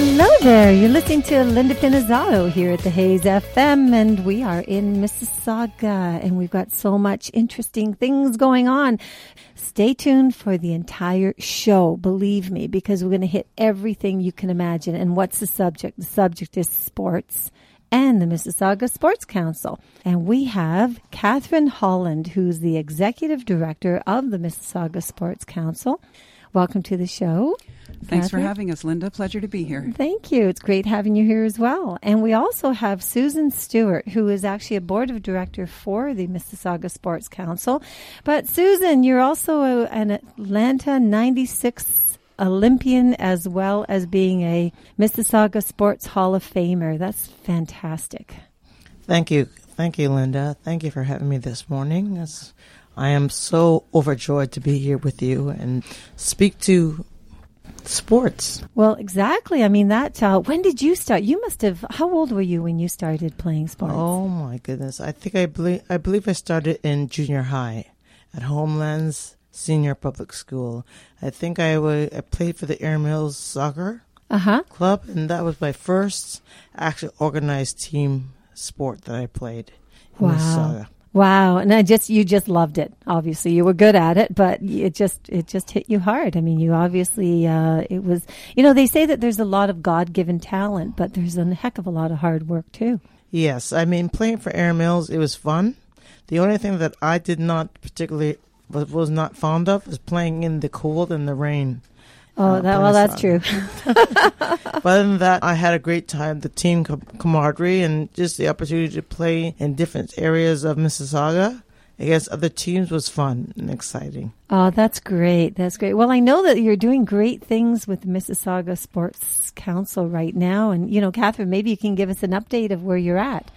Hello there. You're listening to Linda Pinizzotto here at the Hayes FM, and we are in Mississauga, and we've got so much interesting things going on. Stay tuned for the entire show, believe me, because we're going to hit everything you can imagine. And what's the subject? The subject is sports and the Mississauga Sports Council. And we have Catherine Holland, who's the executive director of the Mississauga Sports Council. Welcome to the show. Thanks Catherine. for having us, Linda. Pleasure to be here. Thank you. It's great having you here as well. And we also have Susan Stewart, who is actually a board of director for the Mississauga Sports Council. But Susan, you're also a, an Atlanta 96 Olympian as well as being a Mississauga Sports Hall of Famer. That's fantastic. Thank you. Thank you, Linda. Thank you for having me this morning. It's, I am so overjoyed to be here with you and speak to sports. Well, exactly. I mean, that. Uh, when did you start? You must have. How old were you when you started playing sports? Oh my goodness! I think I believe I believe I started in junior high at Homelands Senior Public School. I think I wa- I played for the Erin Mills Soccer Uh huh. Club, and that was my first actual organized team sport that I played. in Wow. Wow, and I just you just loved it. Obviously, you were good at it, but it just it just hit you hard. I mean, you obviously uh, it was. You know, they say that there's a lot of God given talent, but there's a heck of a lot of hard work too. Yes, I mean playing for Erin Mills, it was fun. The only thing that I did not particularly was, was not fond of was playing in the cold and the rain. Oh, that well, that's true. But other than that, I had a great time. The team camaraderie and just the opportunity to play in different areas of Mississauga against other teams was fun and exciting. Oh, that's great. That's great. Well, I know that you're doing great things with Mississauga Sports Council right now, and you know, Catherine, maybe you can give us an update of where you're at.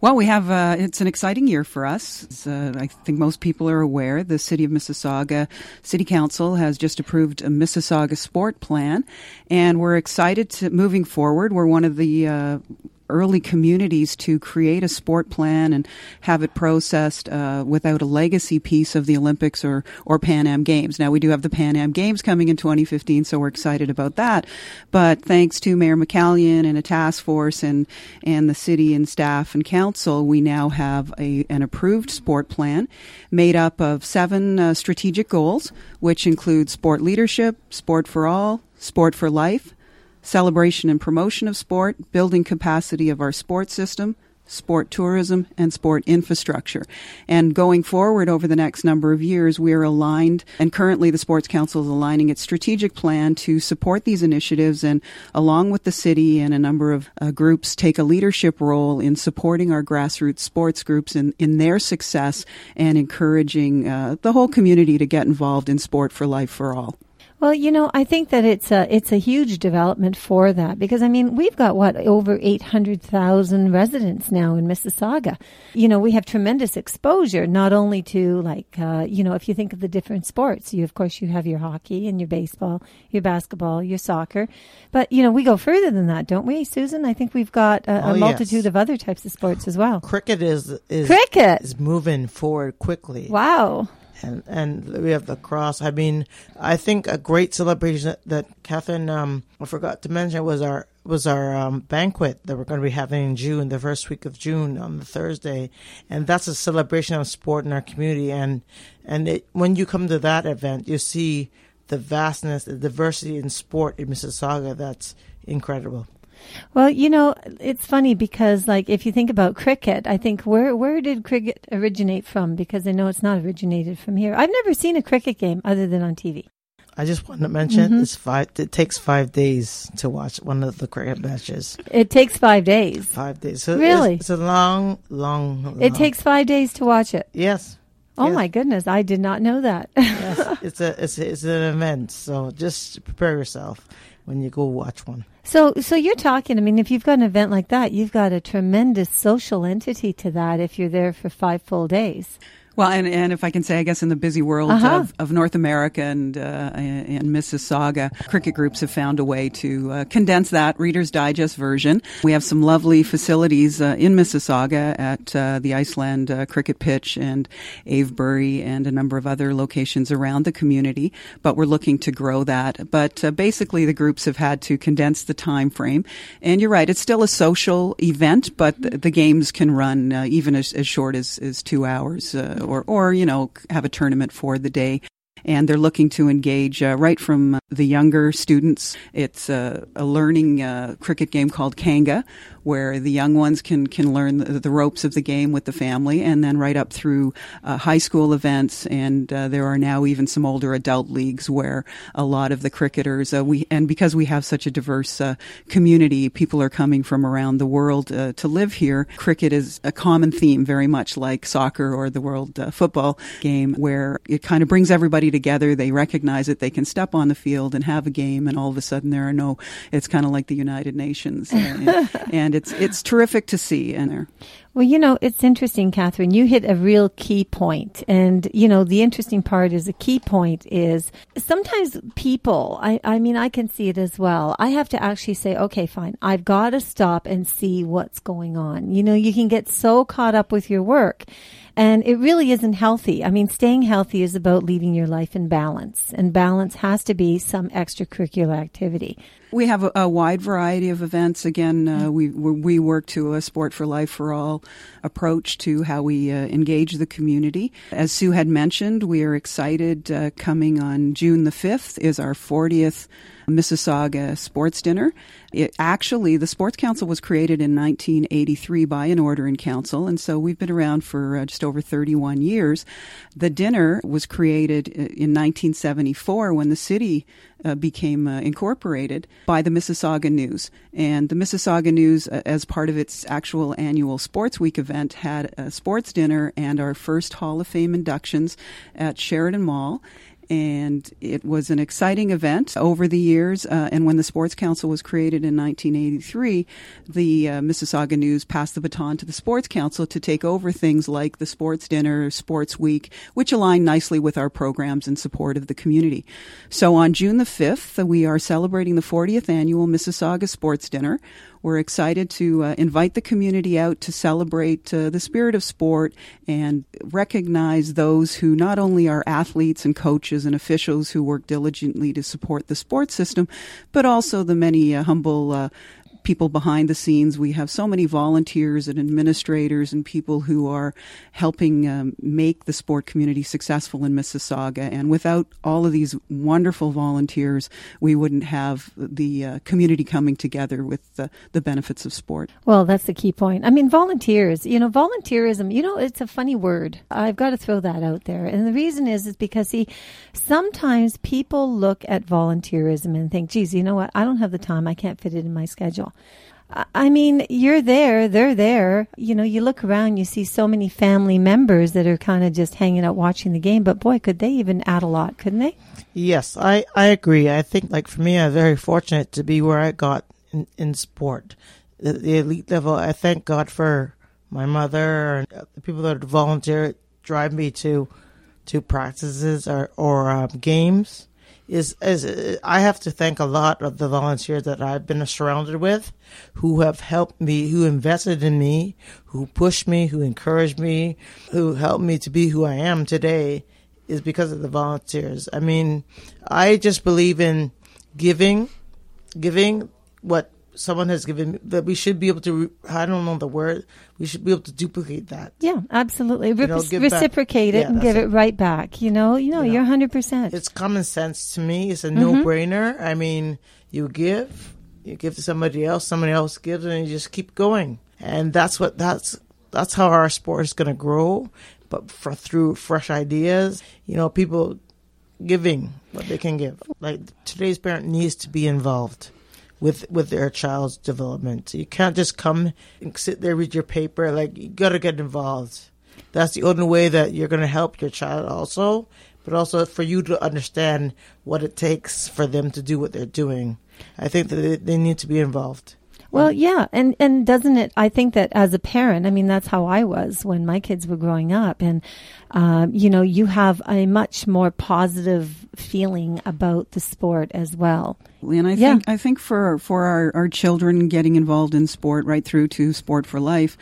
Well, we have, uh, it's an exciting year for us. Uh, I think most people are aware the City of Mississauga City Council has just approved a Mississauga Sport Plan, and we're excited to moving forward. We're one of the uh, early communities to create a sport plan and have it processed uh, without a legacy piece of the Olympics or, or Pan Am Games. Now, we do have the Pan Am Games coming in 2015, so we're excited about that. But thanks to Mayor McCallion and a task force and, and the city and staff and council, we now have a, an approved sport plan made up of seven uh, strategic goals, which include sport leadership, sport for all, sport for life, celebration and promotion of sport, building capacity of our sports system, sport tourism, and sport infrastructure. And going forward over the next number of years, we are aligned, and currently the Sports Council is aligning its strategic plan to support these initiatives and along with the city and a number of uh, groups take a leadership role in supporting our grassroots sports groups in, in their success and encouraging uh, the whole community to get involved in sport for life for all. Well, you know, I think that it's a it's a huge development for that because I mean we've got what over eight hundred thousand residents now in Mississauga. You know, we have tremendous exposure not only to like uh, you know if you think of the different sports, you of course you have your hockey and your baseball, your basketball, your soccer, but you know we go further than that, don't we, Susan? I think we've got a, Oh, a yes. multitude of other types of sports as well. Cricket is is Cricket. is moving forward quickly. Wow. And and we have lacrosse. I mean, I think a great celebration that, that Catherine um, I forgot to mention was our was our um, banquet that we're going to be having in June, the first week of June on the Thursday, and that's a celebration of sport in our community. And and it, when you come to that event, you see the vastness, the diversity in sport in Mississauga. That's incredible. Well, you know, it's funny because, like, if you think about cricket, I think where where did cricket originate from? Because I know it's not originated from here. I've never seen a cricket game other than on TV. I just wanted to mention Mhm. it's five. It takes five days to watch one of the cricket matches. It takes five days. Five days. So Really? It's, it's a long, long. It takes five days to watch it. Yes. Oh my goodness, I did not know that. yes. It's a it's a, it's an event. So just prepare yourself when you go watch one. so, so you're talking. I mean, if you've got an event like that, you've got a tremendous social entity to that. If you're there for five full days. Well, and, and if I can say, I guess in the busy world Uh-huh. of, of North America and uh, and Mississauga, cricket groups have found a way to uh, condense that Reader's Digest version. We have some lovely facilities uh, in Mississauga at uh, the Iceland uh, cricket pitch and Avebury and a number of other locations around the community. But we're looking to grow that. But uh, basically, the groups have had to condense the time frame. And you're right, it's still a social event, but the, the games can run uh, even as, as short as, as two hours, uh, or or you know have a tournament for the day. And they're looking to engage uh, right from the younger students. It's uh, a learning uh, cricket game called Kanga, where the young ones can can learn the, the ropes of the game with the family, and then right up through uh, high school events. And uh, there are now even some older adult leagues where a lot of the cricketers uh, we and because we have such a diverse uh, community, people are coming from around the world uh, to live here. Cricket is a common theme, very much like soccer or the World Football game, where it kind of brings everybody together. They recognize that they can step on the field and have a game, and all of a sudden there are no. It's kind of like the United Nations, and, and it's it's terrific to see. And there. Well, you know, it's interesting, Catherine. You hit a real key point. And, you know, the interesting part is a key point is sometimes people, I, I mean, I can see it as well. I have to actually say, okay, fine. I've got to stop and see what's going on. You know, you can get so caught up with your work and it really isn't healthy. I mean, staying healthy is about leading your life in balance and balance has to be some extracurricular activity. We have a, a wide variety of events. Again, uh, we we work to a sport for life for all approach to how we uh, engage the community. As Sue had mentioned, we are excited. Uh, coming on June the fifth is our 40th Mississauga Sports Dinner. It, actually, the Sports Council was created in 1983 by an order in council, and so we've been around for uh, just over 31 years. The dinner was created uh, in 1974 when the city uh, became uh, incorporated by the Mississauga News. And the Mississauga News, uh, as part of its actual annual Sports Week event, had a sports dinner and our first Hall of Fame inductions at Sheridan Mall and it was an exciting event over the years. Uh, and when the Sports Council was created in 1983, the uh, Mississauga News passed the baton to the Sports Council to take over things like the Sports Dinner, Sports Week, which align nicely with our programs in support of the community. So on June the 5th, we are celebrating the 40th annual Mississauga Sports Dinner. We're excited to uh, invite the community out to celebrate uh, the spirit of sport and recognize those who not only are athletes and coaches and officials who work diligently to support the sports system, but also the many uh, humble uh, people behind the scenes. We have so many volunteers and administrators and people who are helping um, make the sport community successful in Mississauga. And without all of these wonderful volunteers, we wouldn't have the uh, community coming together with the, the benefits of sport. Well, that's the key point. I mean, volunteers, you know, volunteerism, you know, it's a funny word. I've got to throw that out there. And the reason is, is because, see, sometimes people look at volunteerism and think, geez, you know what? I don't have the time. I can't fit it in my schedule. I- mean, you're there, they're there. You know, you look around, you see so many family members that are kind of just hanging out watching the game. But boy, could they even add a lot, couldn't they? Yes, I, I agree. I think, like, for me, I'm very fortunate to be where I got in, in sport. The, the elite level, I thank God for my mother and the people that volunteer drive me to to practices or, or um, games. Is, is I have to thank a lot of the volunteers that I've been surrounded with, who have helped me, who invested in me, who pushed me, who encouraged me, who helped me to be who I am today is because of the volunteers. I mean, I just believe in giving, giving what someone has given that we should be able to. I don't know the word. We should be able to duplicate that. Yeah, absolutely. Re- know, give back. reciprocate it Yeah, and give it. it. right back. You know, you know, You know, you're 100%. It's common sense to me. It's a Mm-hmm. no-brainer. I mean, you give, you give to somebody else, somebody else gives, and you just keep going. And that's what that's that's how our sport is going to grow. But for, through fresh ideas, you know, people giving what they can give. Like today's parent needs to be involved with with their child's development. You can't just come and sit there read your paper. Like you got to get involved. That's the only way that you're going to help your child also, but also for you to understand what it takes for them to do what they're doing. I think that they, they need to be involved. Well, yeah, and and doesn't it? I think that as a parent, I mean, that's how I was when my kids were growing up, and um, you know, you have a much more positive feeling about the sport as well. And I Yeah. think I think for for our, our children getting involved in sport right through to sport for life,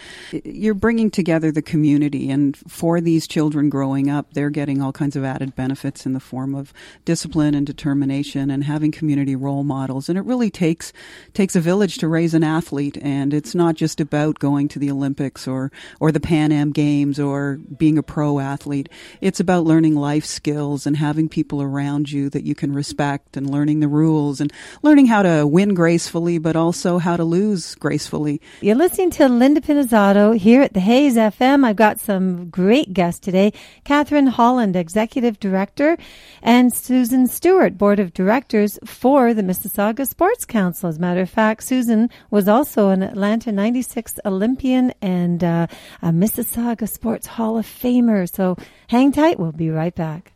you're bringing together the community, and for these children growing up, they're getting all kinds of added benefits in the form of discipline and determination, and having community role models. And it really takes takes a village to raise an athlete, and it's not just about going to the Olympics or or the Pan Am Games or being a pro athlete. It's about learning life skills and having people around you that you can respect and learning the rules and learning how to win gracefully, but also how to lose gracefully. You're listening to Linda Pinizzotto here at the Hayes FM. I've got some great guests today. Catherine Holland, Executive Director, and Susan Stewart, Board of Directors for the Mississauga Sports Council. As a matter of fact, Susan was also an Atlanta 96 Olympian and uh, a Mississauga Sports Hall of Famer. So hang tight. We'll be right back.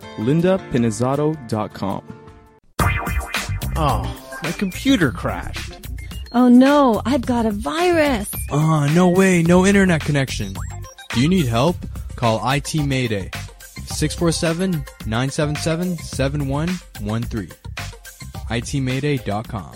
lindapinizzotto.com. Oh, my computer crashed. Oh no, I've got a virus. Ah, no way, no internet connection. Do you need help? Call IT Mayday 647-977-7113. itmayday.com.